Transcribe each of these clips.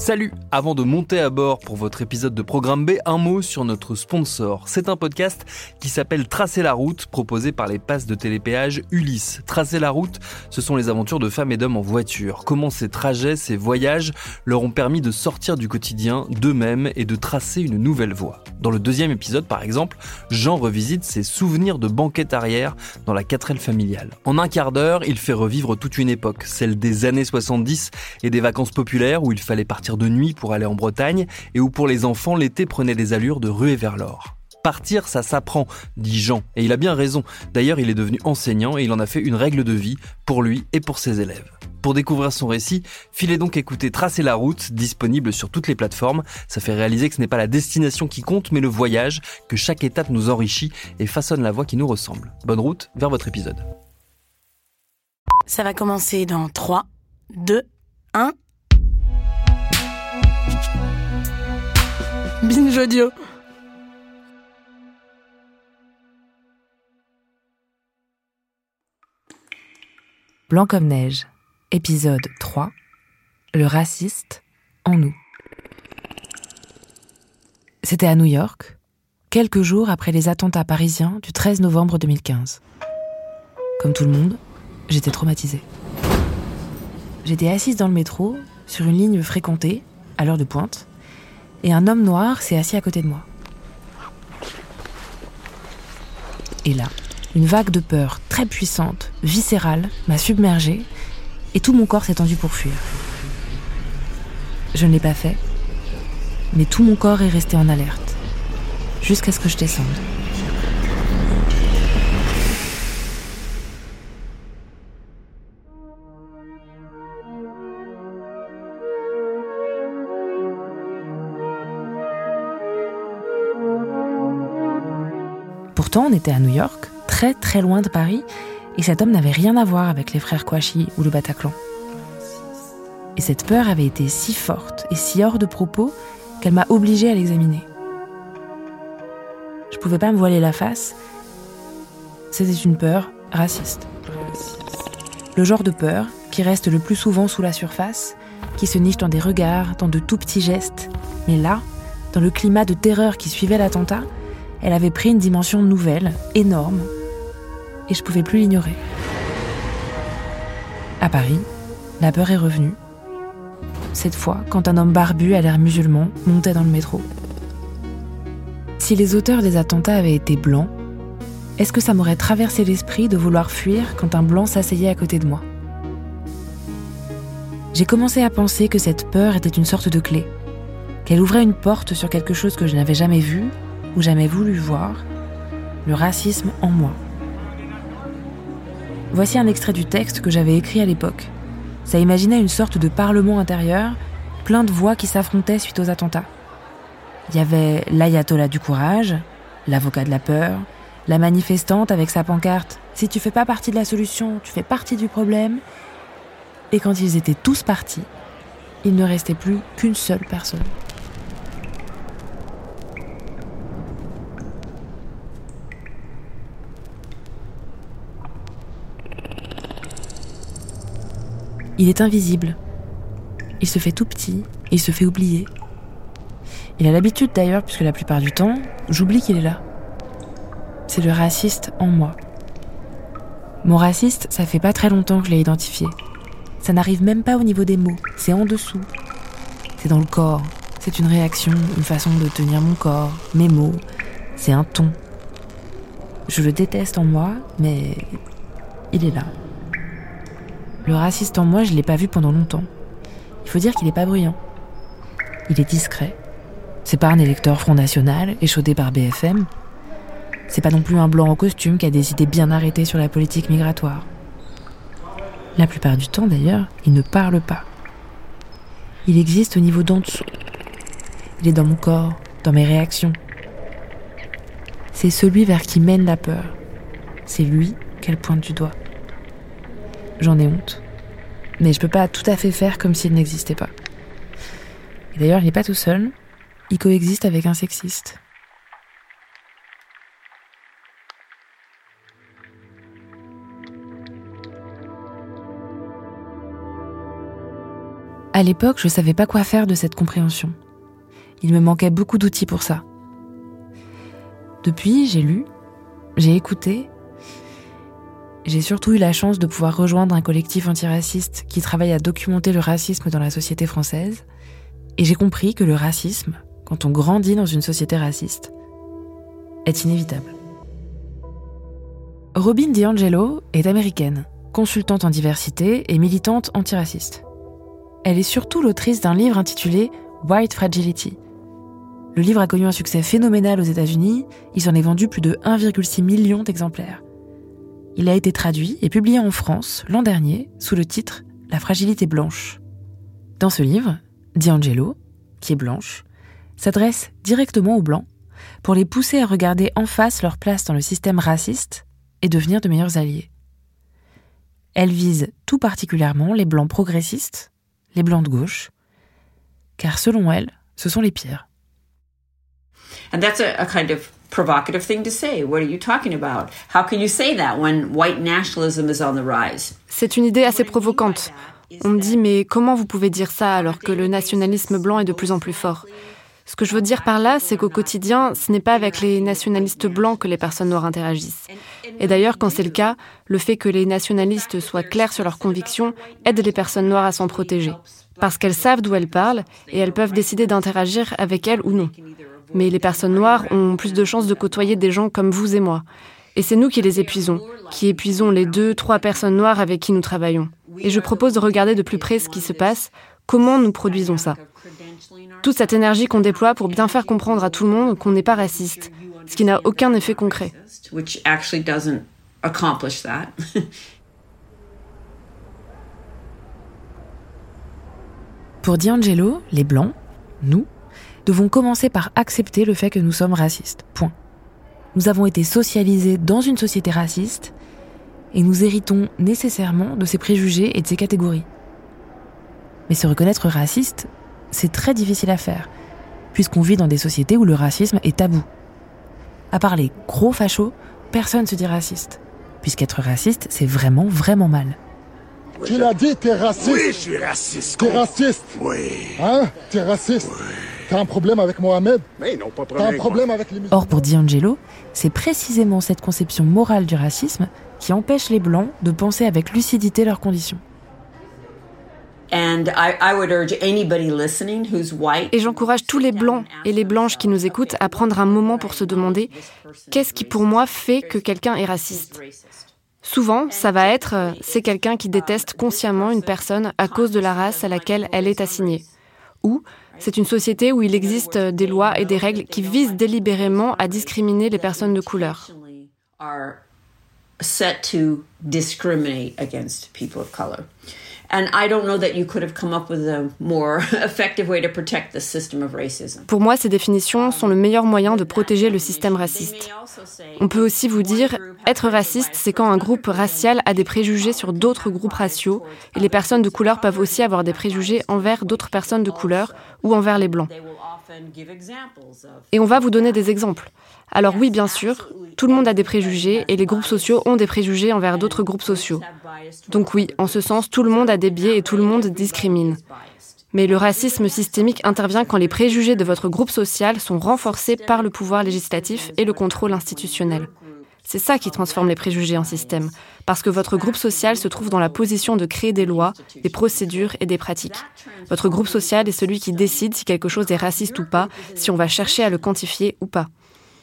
Salut Avant de monter à bord pour votre épisode de Programme B, un mot sur notre sponsor. C'est un podcast qui s'appelle Tracer la route, proposé par les passes de télépéage Ulysse. Tracer la route, ce sont les aventures de femmes et d'hommes en voiture. Comment ces trajets, ces voyages leur ont permis de sortir du quotidien d'eux-mêmes et de tracer une nouvelle voie. Dans le deuxième épisode, par exemple, Jean revisite ses souvenirs de banquette arrière dans la 4L familiale. En un quart d'heure, il fait revivre toute une époque, celle des années 70 et des vacances populaires où il fallait partir de nuit pour aller en Bretagne et où pour les enfants l'été prenait des allures de ruée vers l'or. Partir, ça s'apprend, dit Jean, et il a bien raison. D'ailleurs, il est devenu enseignant et il en a fait une règle de vie pour lui et pour ses élèves. Pour découvrir son récit, filez donc écouter Tracer la route, disponible sur toutes les plateformes. Ça fait réaliser que ce n'est pas la destination qui compte, mais le voyage, que chaque étape nous enrichit et façonne la voie qui nous ressemble. Bonne route vers votre épisode. Ça va commencer dans 3, 2, 1. Binge. Blanc comme neige, épisode 3. Le raciste en nous. C'était à New York, quelques jours après les attentats parisiens du 13 novembre 2015. Comme tout le monde, j'étais traumatisée. J'étais assise dans le métro, sur une ligne fréquentée, à l'heure de pointe, et un homme noir s'est assis à côté de moi. Et là, une vague de peur très puissante, viscérale, m'a submergée, et tout mon corps s'est tendu pour fuir. Je ne l'ai pas fait, mais tout mon corps est resté en alerte, jusqu'à ce que je descende. On était à New York, très très loin de Paris, et cet homme n'avait rien à voir avec les frères Kouachi ou le Bataclan. Et cette peur avait été si forte et si hors de propos qu'elle m'a obligée à l'examiner. Je pouvais pas me voiler la face. C'était une peur raciste. Le genre de peur qui reste le plus souvent sous la surface, qui se niche dans des regards, dans de tout petits gestes. Mais là, dans le climat de terreur qui suivait l'attentat, elle avait pris une dimension nouvelle, énorme, et je pouvais plus l'ignorer. À Paris, la peur est revenue. Cette fois, quand un homme barbu à l'air musulman montait dans le métro. Si les auteurs des attentats avaient été blancs, est-ce que ça m'aurait traversé l'esprit de vouloir fuir quand un blanc s'asseyait à côté de moi? J'ai commencé à penser que cette peur était une sorte de clé, qu'elle ouvrait une porte sur quelque chose que je n'avais jamais vu ou jamais voulu voir, le racisme en moi. Voici un extrait du texte que j'avais écrit à l'époque. Ça imaginait une sorte de parlement intérieur, plein de voix qui s'affrontaient suite aux attentats. Il y avait l'ayatollah du courage, l'avocat de la peur, la manifestante avec sa pancarte Si tu fais pas partie de la solution, tu fais partie du problème. Et quand ils étaient tous partis, il ne restait plus qu'une seule personne. Il est invisible. Il se fait tout petit et il se fait oublier. Il a l'habitude d'ailleurs, puisque la plupart du temps, j'oublie qu'il est là. C'est le raciste en moi. Mon raciste, ça fait pas très longtemps que je l'ai identifié. Ça n'arrive même pas au niveau des mots, c'est en dessous. C'est dans le corps. C'est une réaction, une façon de tenir mon corps, mes mots. C'est un ton. Je le déteste en moi, mais il est là. Le raciste en moi, je l'ai pas vu pendant longtemps. Il faut dire qu'il est pas bruyant. Il est discret. C'est pas un électeur Front National, échaudé par BFM. C'est pas non plus un blanc en costume qui a des idées bien arrêtées sur la politique migratoire. La plupart du temps d'ailleurs, il ne parle pas. Il existe au niveau d'en dessous. Il est dans mon corps, dans mes réactions. C'est celui vers qui mène la peur. C'est lui qu'elle pointe du doigt. J'en ai honte. Mais je peux pas tout à fait faire comme s'il n'existait pas. Et d'ailleurs, il n'est pas tout seul. Il coexiste avec un sexiste. À l'époque, je ne savais pas quoi faire de cette compréhension. Il me manquait beaucoup d'outils pour ça. Depuis, j'ai lu, j'ai écouté, j'ai surtout eu la chance de pouvoir rejoindre un collectif antiraciste qui travaille à documenter le racisme dans la société française, et j'ai compris que le racisme, quand on grandit dans une société raciste, est inévitable. Robin DiAngelo est américaine, consultante en diversité et militante antiraciste. Elle est surtout l'autrice d'un livre intitulé White Fragility. Le livre a connu un succès phénoménal aux États-Unis, il s'en est vendu plus de 1,6 million d'exemplaires. Il a été traduit et publié en France l'an dernier sous le titre La fragilité blanche. Dans ce livre, D'Angelo, qui est blanche, s'adresse directement aux blancs pour les pousser à regarder en face leur place dans le système raciste et devenir de meilleurs alliés. Elle vise tout particulièrement les blancs progressistes les blancs de gauche, car selon elle, ce sont les pires. And that's a, kind provocative thing to say. What are you talking about? How can you say that when white nationalism is on the rise? C'est une idée assez provocante. On me dit mais comment vous pouvez dire ça alors que le nationalisme blanc est de plus en plus fort? Ce que je veux dire par là, c'est qu'au quotidien, ce n'est pas avec les nationalistes blancs que les personnes noires interagissent. Et d'ailleurs, quand c'est le cas, le fait que les nationalistes soient clairs sur leurs convictions aide les personnes noires à s'en protéger. Parce qu'elles savent d'où elles parlent et elles peuvent décider d'interagir avec elles ou non. Mais les personnes noires ont plus de chances de côtoyer des gens comme vous et moi. Et c'est nous qui les épuisons, qui épuisons les deux, trois personnes noires avec qui nous travaillons. Et je propose de regarder de plus près ce qui se passe, comment nous produisons ça toute cette énergie qu'on déploie pour bien faire comprendre à tout le monde qu'on n'est pas raciste, ce qui n'a aucun effet concret. Pour D'Angelo, les Blancs, nous, devons commencer par accepter le fait que nous sommes racistes. Point. Nous avons été socialisés dans une société raciste et nous héritons nécessairement de ces préjugés et de ces catégories. Mais se reconnaître raciste, c'est très difficile à faire, puisqu'on vit dans des sociétés où le racisme est tabou. À part les gros fachos, personne ne se dit raciste, puisqu'être raciste, c'est vraiment, vraiment mal. Tu l'as dit, t'es raciste. Oui, je suis raciste. T'es raciste. Oui. Hein? T'es raciste. T'as un problème avec Mohamed Mais non, pas de T'as un problème. avec les musulmans Or, pour D'Angelo, c'est précisément cette conception morale du racisme qui empêche les Blancs de penser avec lucidité leurs conditions. And I, I would urge anybody listening who's white. Et j'encourage tous les blancs et les blanches qui nous écoutent à prendre un moment pour se demander qu'est-ce qui pour moi fait que quelqu'un est raciste? Souvent, ça va être euh, c'est quelqu'un qui déteste consciemment une personne à cause de la race à laquelle elle est assignée. Ou c'est une société où il existe euh, des lois et des règles qui visent délibérément à discriminer les personnes de couleur. And I don't know that you could have come up with a more effective way to protect the system of racism. Pour moi, ces définitions sont le meilleur moyen de protéger le système raciste. On peut aussi vous dire, être raciste, c'est quand un groupe racial a des préjugés sur d'autres groupes raciaux, et les personnes de couleur peuvent aussi avoir des préjugés envers d'autres personnes de couleur ou envers les blancs. Et on va vous donner des exemples. Alors oui, bien sûr, tout le monde a des préjugés et les groupes sociaux ont des préjugés envers d'autres groupes sociaux. Donc oui, en ce sens, tout le monde a des biais et tout le monde discrimine. Mais le racisme systémique intervient quand les préjugés de votre groupe social sont renforcés par le pouvoir législatif et le contrôle institutionnel. C'est ça qui transforme les préjugés en système, parce que votre groupe social se trouve dans la position de créer des lois, des procédures et des pratiques. Votre groupe social est celui qui décide si quelque chose est raciste ou pas, si on va chercher à le quantifier ou pas.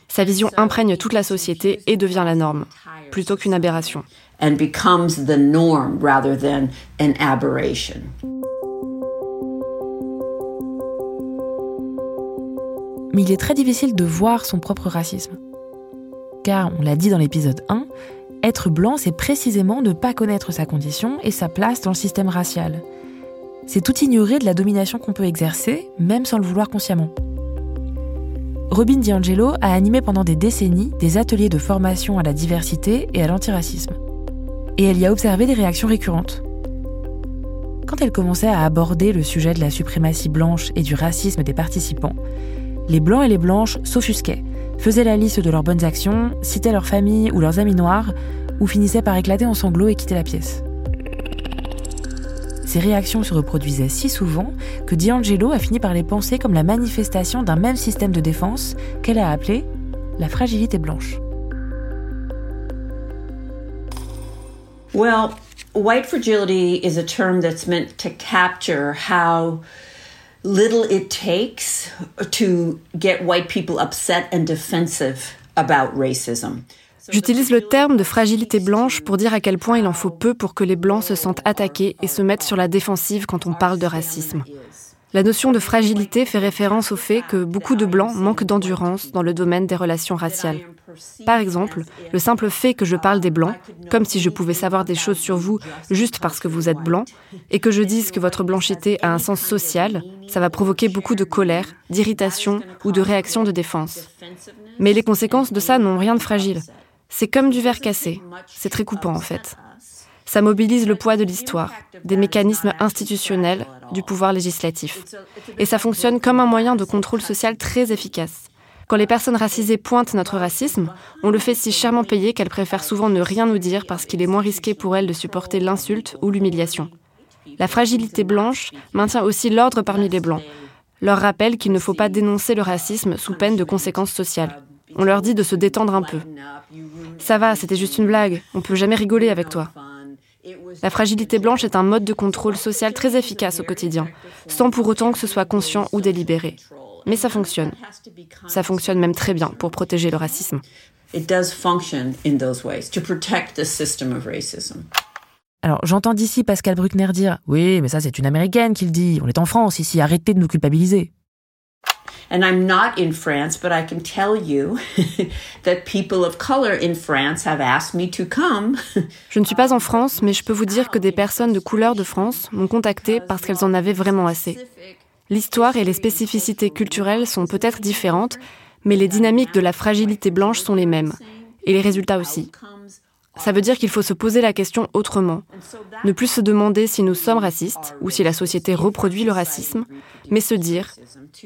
Sa vision imprègne toute la société et devient la norme, plutôt qu'une aberration. And becomes the norm rather than an aberration. Mais il est très difficile de voir son propre racisme. Car, on l'a dit dans l'épisode 1, être blanc, c'est précisément ne pas connaître sa condition et sa place dans le système racial. C'est tout ignorer de la domination qu'on peut exercer, même sans le vouloir consciemment. Robin DiAngelo a animé pendant des décennies des ateliers de formation à la diversité et à l'antiracisme. Et elle y a observé des réactions récurrentes. Quand elle commençait à aborder le sujet de la suprématie blanche et du racisme des participants, les blancs et les blanches s'offusquaient, faisaient la liste de leurs bonnes actions, citaient leur famille ou leurs amis noirs, ou finissaient par éclater en sanglots et quitter la pièce. Ces réactions se reproduisaient si souvent que D'Angelo a fini par les penser comme la manifestation d'un même système de défense qu'elle a appelé la fragilité blanche. Well, white fragility is a term that's meant to capture how little it takes to get white people upset and defensive about racism. J'utilise le terme de fragilité blanche pour dire à quel point il en faut peu pour que les blancs se sentent attaqués et se mettent sur la défensive quand on parle de racisme. La notion de fragilité fait référence au fait que beaucoup de blancs manquent d'endurance dans le domaine des relations raciales. Par exemple, le simple fait que je parle des blancs, comme si je pouvais savoir des choses sur vous juste parce que vous êtes blanc, et que je dise que votre blanchité a un sens social, ça va provoquer beaucoup de colère, d'irritation ou de réaction de défense. Mais les conséquences de ça n'ont rien de fragile. C'est comme du verre cassé. C'est très coupant en fait. Ça mobilise le poids de l'histoire, des mécanismes institutionnels, du pouvoir législatif. Et ça fonctionne comme un moyen de contrôle social très efficace. Quand les personnes racisées pointent notre racisme, on le fait si chèrement payer qu'elles préfèrent souvent ne rien nous dire parce qu'il est moins risqué pour elles de supporter l'insulte ou l'humiliation. La fragilité blanche maintient aussi l'ordre parmi les blancs, leur rappelle qu'il ne faut pas dénoncer le racisme sous peine de conséquences sociales. On leur dit de se détendre un peu. Ça va, c'était juste une blague, on peut jamais rigoler avec toi. La fragilité blanche est un mode de contrôle social très efficace au quotidien, sans pour autant que ce soit conscient ou délibéré. Mais ça fonctionne. Ça fonctionne même très bien pour protéger le racisme. Alors, j'entends d'ici Pascal Bruckner dire Oui, mais ça, c'est une américaine qui le dit. On est en France ici, arrêtez de nous culpabiliser. And I'm not in France, but I can tell you that people of color in France have asked me to come. Je ne suis pas en France, mais je peux vous dire que des personnes de couleur de France m'ont contacté parce qu'elles en avaient vraiment assez. L'histoire et les spécificités culturelles sont peut-être différentes, mais les dynamiques de la fragilité blanche sont les mêmes. Et les résultats aussi. Ça veut dire qu'il faut se poser la question autrement. Ne plus se demander si nous sommes racistes ou si la société reproduit le racisme, mais se dire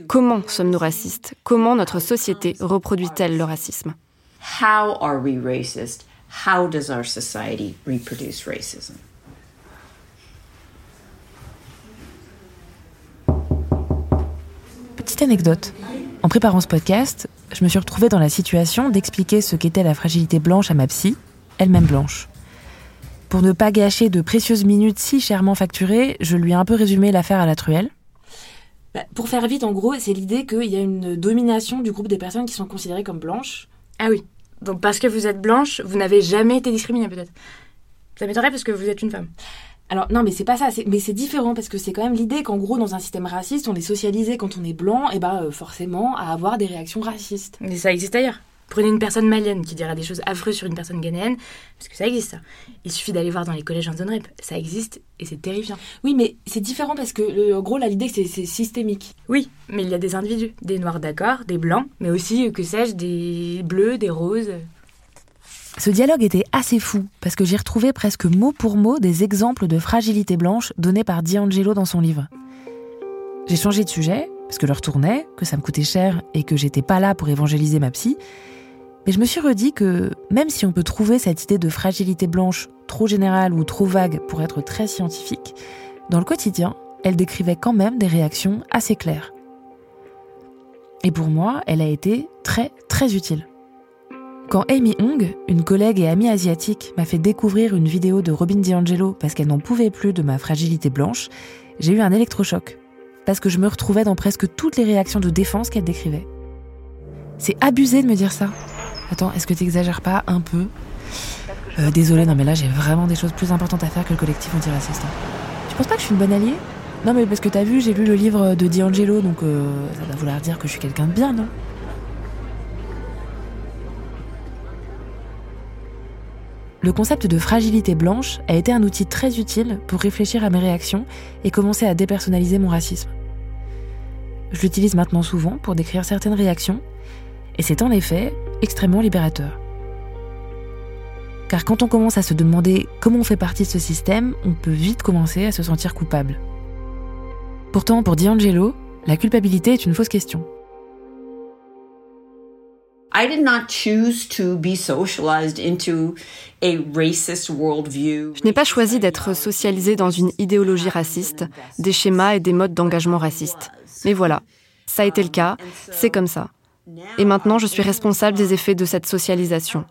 comment sommes-nous racistes? Comment notre société reproduit-elle le racisme? How are we racist? How does our society reproduce racism? Petite anecdote. En préparant ce podcast, je me suis retrouvée dans la situation d'expliquer ce qu'était la fragilité blanche à ma psy, elle-même blanche. Pour ne pas gâcher de précieuses minutes si chèrement facturées, je lui ai un peu résumé l'affaire à la truelle. Bah, pour faire vite, en gros, c'est l'idée qu'il y a une domination du groupe des personnes qui sont considérées comme blanches. Ah oui. Donc parce que vous êtes blanche, vous n'avez jamais été discriminée peut-être. Ça m'étonnerait parce que vous êtes une femme. Alors non, mais c'est pas ça. Mais c'est différent parce que c'est quand même l'idée qu'en gros, dans un système raciste, on est socialisé quand on est blanc, et bah forcément à avoir des réactions racistes. Mais ça existe ailleurs. Prenez une personne malienne qui dirait des choses affreuses sur une personne ghanéenne, parce que ça existe ça. Il suffit d'aller voir dans les collèges en zone REP. Ça existe et c'est terrifiant. Oui, mais c'est différent parce que, en gros, là, l'idée, c'est systémique. Oui, mais il y a des individus. Des noirs, d'accord, des blancs, mais aussi, que sais-je, des bleus, des roses. Ce dialogue était assez fou, parce que j'ai retrouvé presque mot pour mot des exemples de fragilité blanche donnés par D'Angelo dans son livre. J'ai changé de sujet, parce que je retournais, que ça me coûtait cher et que j'étais pas là pour évangéliser ma psy, mais je me suis redit que même si on peut trouver cette idée de fragilité blanche trop générale ou trop vague pour être très scientifique, dans le quotidien, elle décrivait quand même des réactions assez claires. Et pour moi, elle a été très très utile. Quand Amy Hong, une collègue et amie asiatique, m'a fait découvrir une vidéo de Robin DiAngelo parce qu'elle n'en pouvait plus de ma fragilité blanche, j'ai eu un électrochoc. Parce que je me retrouvais dans presque toutes les réactions de défense qu'elle décrivait. C'est abusé de me dire ça. Attends, est-ce que tu exagères pas un peu? Euh, Désolée, non mais là j'ai vraiment des choses plus importantes à faire que le collectif antiraciste. Hein. Tu penses pas que je suis une bonne alliée? Non mais parce que t'as vu, j'ai lu le livre de D'Angelo, donc euh, ça va vouloir dire que je suis quelqu'un de bien, non? Le concept de fragilité blanche a été un outil très utile pour réfléchir à mes réactions et commencer à dépersonnaliser mon racisme. Je l'utilise maintenant souvent pour décrire certaines réactions, et c'est en effet extrêmement libérateur. Car quand on commence à se demander comment on fait partie de ce système, on peut vite commencer à se sentir coupable. Pourtant, pour D'Angelo, la culpabilité est une fausse question. Je n'ai pas choisi d'être socialisée dans une idéologie raciste, des schémas et des modes d'engagement racistes. Mais voilà, ça a été le cas, c'est comme ça. Et maintenant, je suis responsable des effets de cette socialisation.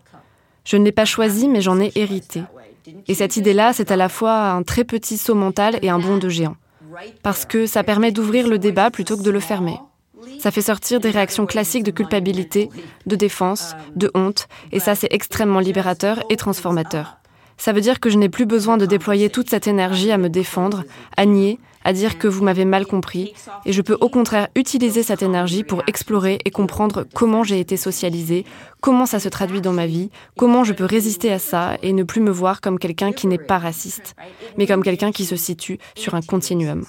Je ne l'ai pas choisi, mais j'en ai hérité. Et cette idée-là, c'est à la fois un très petit saut mental et un bond de géant. Parce que ça permet d'ouvrir le débat plutôt que de le fermer. Ça fait sortir des réactions classiques de culpabilité, de défense, de honte, et ça c'est extrêmement libérateur et transformateur. Ça veut dire que je n'ai plus besoin de déployer toute cette énergie à me défendre, à nier, à dire que vous m'avez mal compris, et je peux au contraire utiliser cette énergie pour explorer et comprendre comment j'ai été socialisée, comment ça se traduit dans ma vie, comment je peux résister à ça et ne plus me voir comme quelqu'un qui n'est pas raciste, mais comme quelqu'un qui se situe sur un continuum.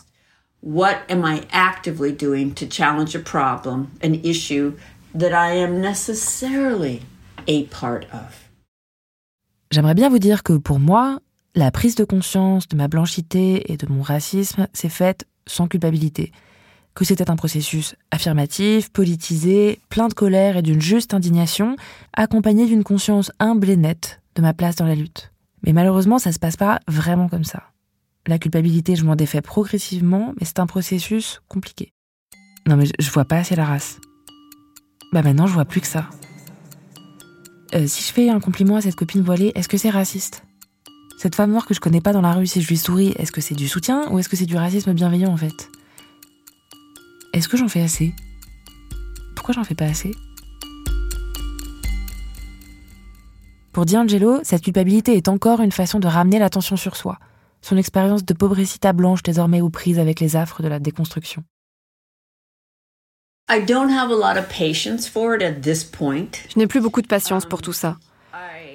What am I actively doing to challenge a problem, an issue that I am necessarily a part of? J'aimerais bien vous dire que pour moi, la prise de conscience de ma blanchité et de mon racisme s'est faite sans culpabilité, que c'était un processus affirmatif, politisé, plein de colère et d'une juste indignation, accompagné d'une conscience humble et nette de ma place dans la lutte. Mais malheureusement, ça se passe pas vraiment comme ça. La culpabilité, je m'en défais progressivement, mais c'est un processus compliqué. Non mais je, vois pas assez la race. Bah maintenant, je vois plus que ça. Euh, si je fais un compliment à cette copine voilée, est-ce que c'est raciste? Cette femme noire que je connais pas dans la rue, si je lui souris, est-ce que c'est du soutien ou est-ce que c'est du racisme bienveillant en fait? Est-ce que j'en fais assez? Pourquoi j'en fais pas assez? Pour D'Angelo, cette culpabilité est encore une façon de ramener l'attention sur soi, son expérience de pauvrecita blanche désormais aux prises avec les affres de la déconstruction. Je n'ai plus beaucoup de patience pour tout ça.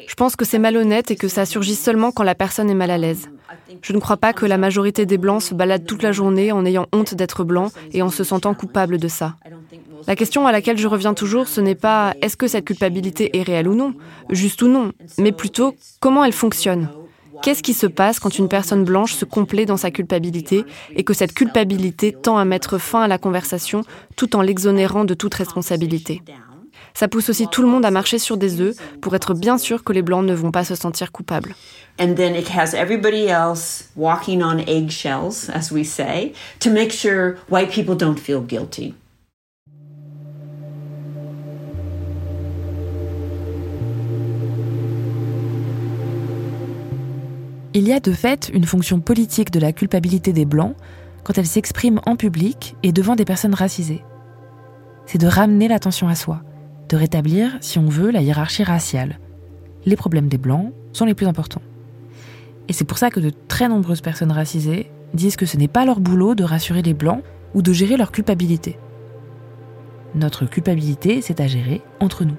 Je pense que c'est malhonnête et que ça surgit seulement quand la personne est mal à l'aise. Je ne crois pas que la majorité des Blancs se baladent toute la journée en ayant honte d'être blanc et en se sentant coupable de ça. La question à laquelle je reviens toujours, ce n'est pas est-ce que cette culpabilité est réelle ou non, juste ou non, mais plutôt comment elle fonctionne. Qu'est-ce qui se passe quand une personne blanche se complaît dans sa culpabilité et que cette culpabilité tend à mettre fin à la conversation tout en l'exonérant de toute responsabilité? Ça pousse aussi tout le monde à marcher sur des œufs pour être bien sûr que les blancs ne vont pas se sentir coupables. Il y a de fait une fonction politique de la culpabilité des Blancs quand elle s'exprime en public et devant des personnes racisées. C'est de ramener l'attention à soi, de rétablir, si on veut, la hiérarchie raciale. Les problèmes des Blancs sont les plus importants. Et c'est pour ça que de très nombreuses personnes racisées disent que ce n'est pas leur boulot de rassurer les Blancs ou de gérer leur culpabilité. Notre culpabilité, c'est à gérer entre nous.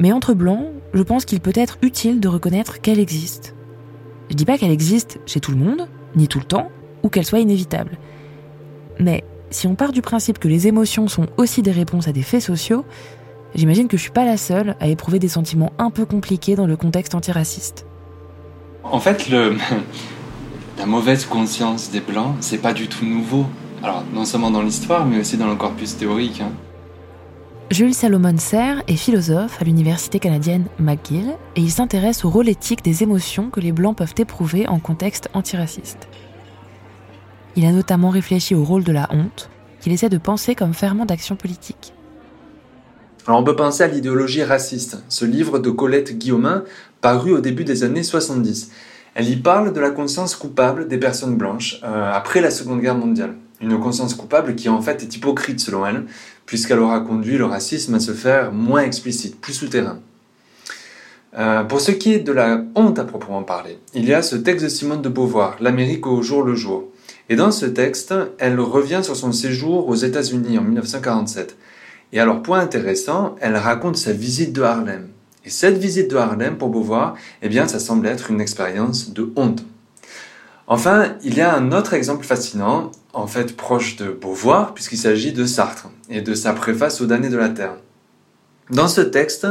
Mais entre Blancs, je pense qu'il peut être utile de reconnaître qu'elle existe. Je dis pas qu'elle existe chez tout le monde, ni tout le temps, ou qu'elle soit inévitable. Mais si on part du principe que les émotions sont aussi des réponses à des faits sociaux, j'imagine que je suis pas la seule à éprouver des sentiments un peu compliqués dans le contexte antiraciste. En fait, la mauvaise conscience des Blancs, c'est pas du tout nouveau. Alors, non seulement dans l'histoire, mais aussi dans le corpus théorique. Hein. Jules Salomon Serre est philosophe à l'université canadienne McGill et il s'intéresse au rôle éthique des émotions que les Blancs peuvent éprouver en contexte antiraciste. Il a notamment réfléchi au rôle de la honte, qu'il essaie de penser comme ferment d'action politique. Alors on peut penser à l'idéologie raciste, ce livre de Colette Guillaumin paru au début des années 70. Elle y parle de la conscience coupable des personnes blanches euh, après la Seconde Guerre mondiale. Une conscience coupable qui en fait est hypocrite selon elle, puisqu'elle aura conduit le racisme à se faire moins explicite, plus souterrain. Euh, pour ce qui est de la honte à proprement parler, il y a ce texte de Simone de Beauvoir, L'Amérique au jour le jour. Et dans ce texte, elle revient sur son séjour aux États-Unis en 1947. Et alors, point intéressant, elle raconte sa visite de Harlem. Et cette visite de Harlem pour Beauvoir, eh bien, ça semble être une expérience de honte. Enfin, il y a un autre exemple fascinant, en fait proche de Beauvoir, puisqu'il s'agit de Sartre et de sa préface aux damnés de la Terre. Dans ce texte,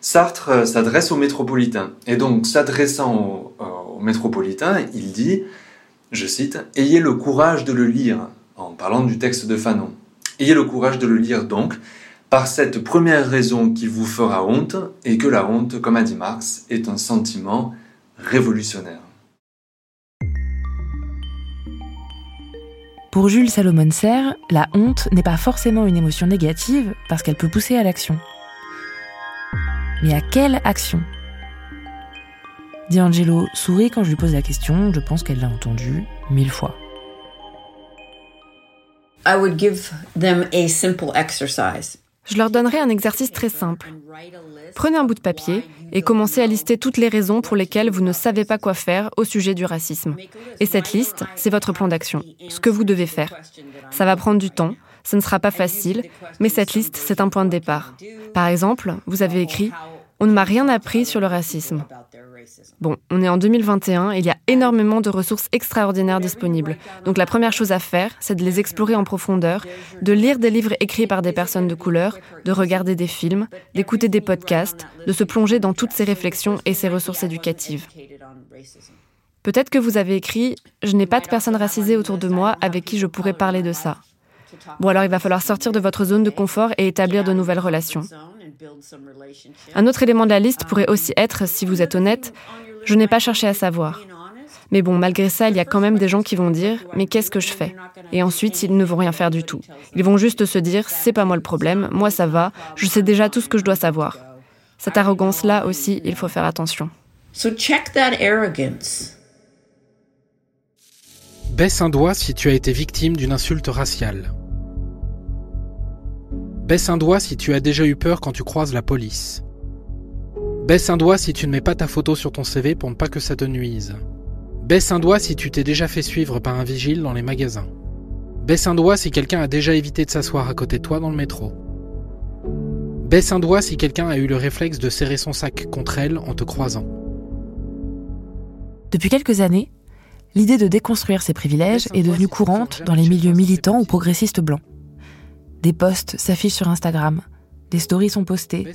Sartre euh, s'adresse aux métropolitains. Et donc, s'adressant aux, métropolitains, il dit, je cite, Ayez le courage de le lire, en parlant du texte de Fanon. Ayez le courage de le lire donc, par cette première raison qui vous fera honte, et que la honte, comme a dit Marx, est un sentiment révolutionnaire. Pour Jules Salomon Serre, la honte n'est pas forcément une émotion négative parce qu'elle peut pousser à l'action. Mais à quelle action? D'Angelo sourit quand je lui pose la question, je pense qu'elle l'a entendu mille fois. I would give them a simple exercise. Je leur donnerai un exercice très simple. Prenez un bout de papier et commencez à lister toutes les raisons pour lesquelles vous ne savez pas quoi faire au sujet du racisme. Et cette liste, c'est votre plan d'action, ce que vous devez faire. Ça va prendre du temps, ce ne sera pas facile, mais cette liste, c'est un point de départ. Par exemple, vous avez écrit ⁇ On ne m'a rien appris sur le racisme ⁇ Bon, on est en 2021 et il y a énormément de ressources extraordinaires disponibles. Donc la première chose à faire, c'est de les explorer en profondeur, de lire des livres écrits par des personnes de couleur, de regarder des films, d'écouter des podcasts, de se plonger dans toutes ces réflexions et ces ressources éducatives. Peut-être que vous avez écrit ⁇ Je n'ai pas de personnes racisées autour de moi avec qui je pourrais parler de ça ⁇ Bon alors il va falloir sortir de votre zone de confort et établir de nouvelles relations. Un autre élément de la liste pourrait aussi être, si vous êtes honnête, je n'ai pas cherché à savoir. Mais bon, malgré ça, il y a quand même des gens qui vont dire Mais qu'est-ce que je fais? Et ensuite, ils ne vont rien faire du tout. Ils vont juste se dire C'est pas moi le problème, moi ça va, je sais déjà tout ce que je dois savoir. Cette arrogance-là aussi, il faut faire attention. So check that arrogance. Baisse un doigt si tu as été victime d'une insulte raciale. Baisse un doigt si tu as déjà eu peur quand tu croises la police. Baisse un doigt si tu ne mets pas ta photo sur ton CV pour ne pas que ça te nuise. Baisse un doigt si tu t'es déjà fait suivre par un vigile dans les magasins. Baisse un doigt si quelqu'un a déjà évité de s'asseoir à côté de toi dans le métro. Baisse un doigt si quelqu'un a eu le réflexe de serrer son sac contre elle en te croisant. Depuis quelques années, l'idée de déconstruire ces privilèges est devenue courante dans les milieux militants ou progressistes blancs. Des posts s'affichent sur Instagram, des stories sont postées,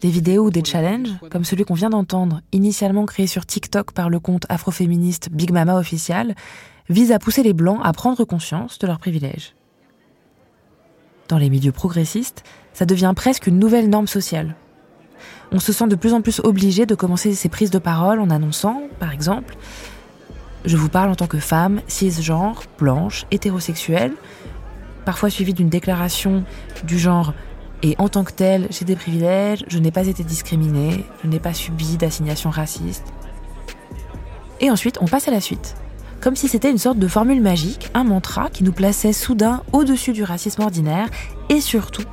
des vidéos ou des challenges, comme celui qu'on vient d'entendre, initialement créé sur TikTok par le compte afroféministe Big Mama official, visent à pousser les Blancs à prendre conscience de leurs privilèges. Dans les milieux progressistes, ça devient presque une nouvelle norme sociale. On se sent de plus en plus obligé de commencer ses prises de parole en annonçant, par exemple, Je vous parle en tant que femme, cisgenre, blanche, hétérosexuelle, parfois suivi d'une déclaration du genre et en tant que telle, j'ai des privilèges, je n'ai pas été discriminée, je n'ai pas subi d'assignation raciste. Et ensuite, on passe à la suite. Comme si c'était une sorte de formule magique, un mantra qui nous plaçait soudain au-dessus du racisme ordinaire et surtout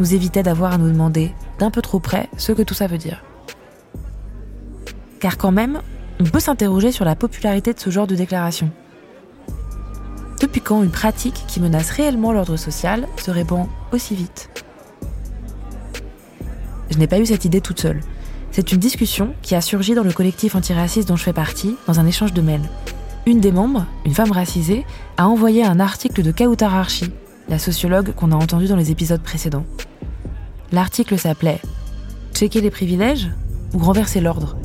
nous évitait d'avoir à nous demander d'un peu trop près ce que tout ça veut dire. Car quand même, on peut s'interroger sur la popularité de ce genre de déclaration. Depuis quand une pratique qui menace réellement l'ordre social se répand aussi vite? Je n'ai pas eu cette idée toute seule. C'est une discussion qui a surgi dans le collectif antiraciste dont je fais partie, dans un échange de mails. Une des membres, une femme racisée, a envoyé un article de Kautar Archi, la sociologue qu'on a entendue dans les épisodes précédents. L'article s'appelait Checker les privilèges ou renverser l'ordre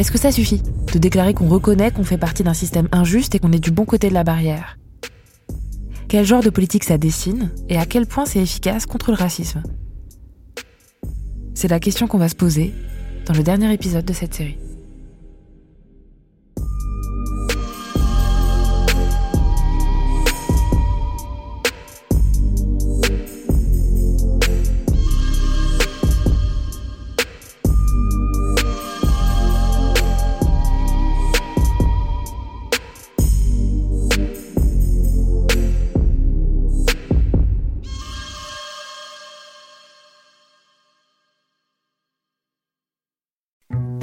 Est-ce que ça suffit de déclarer qu'on reconnaît qu'on fait partie d'un système injuste et qu'on est du bon côté de la barrière? Quel genre de politique ça dessine et à quel point c'est efficace contre le racisme? C'est la question qu'on va se poser dans le dernier épisode de cette série.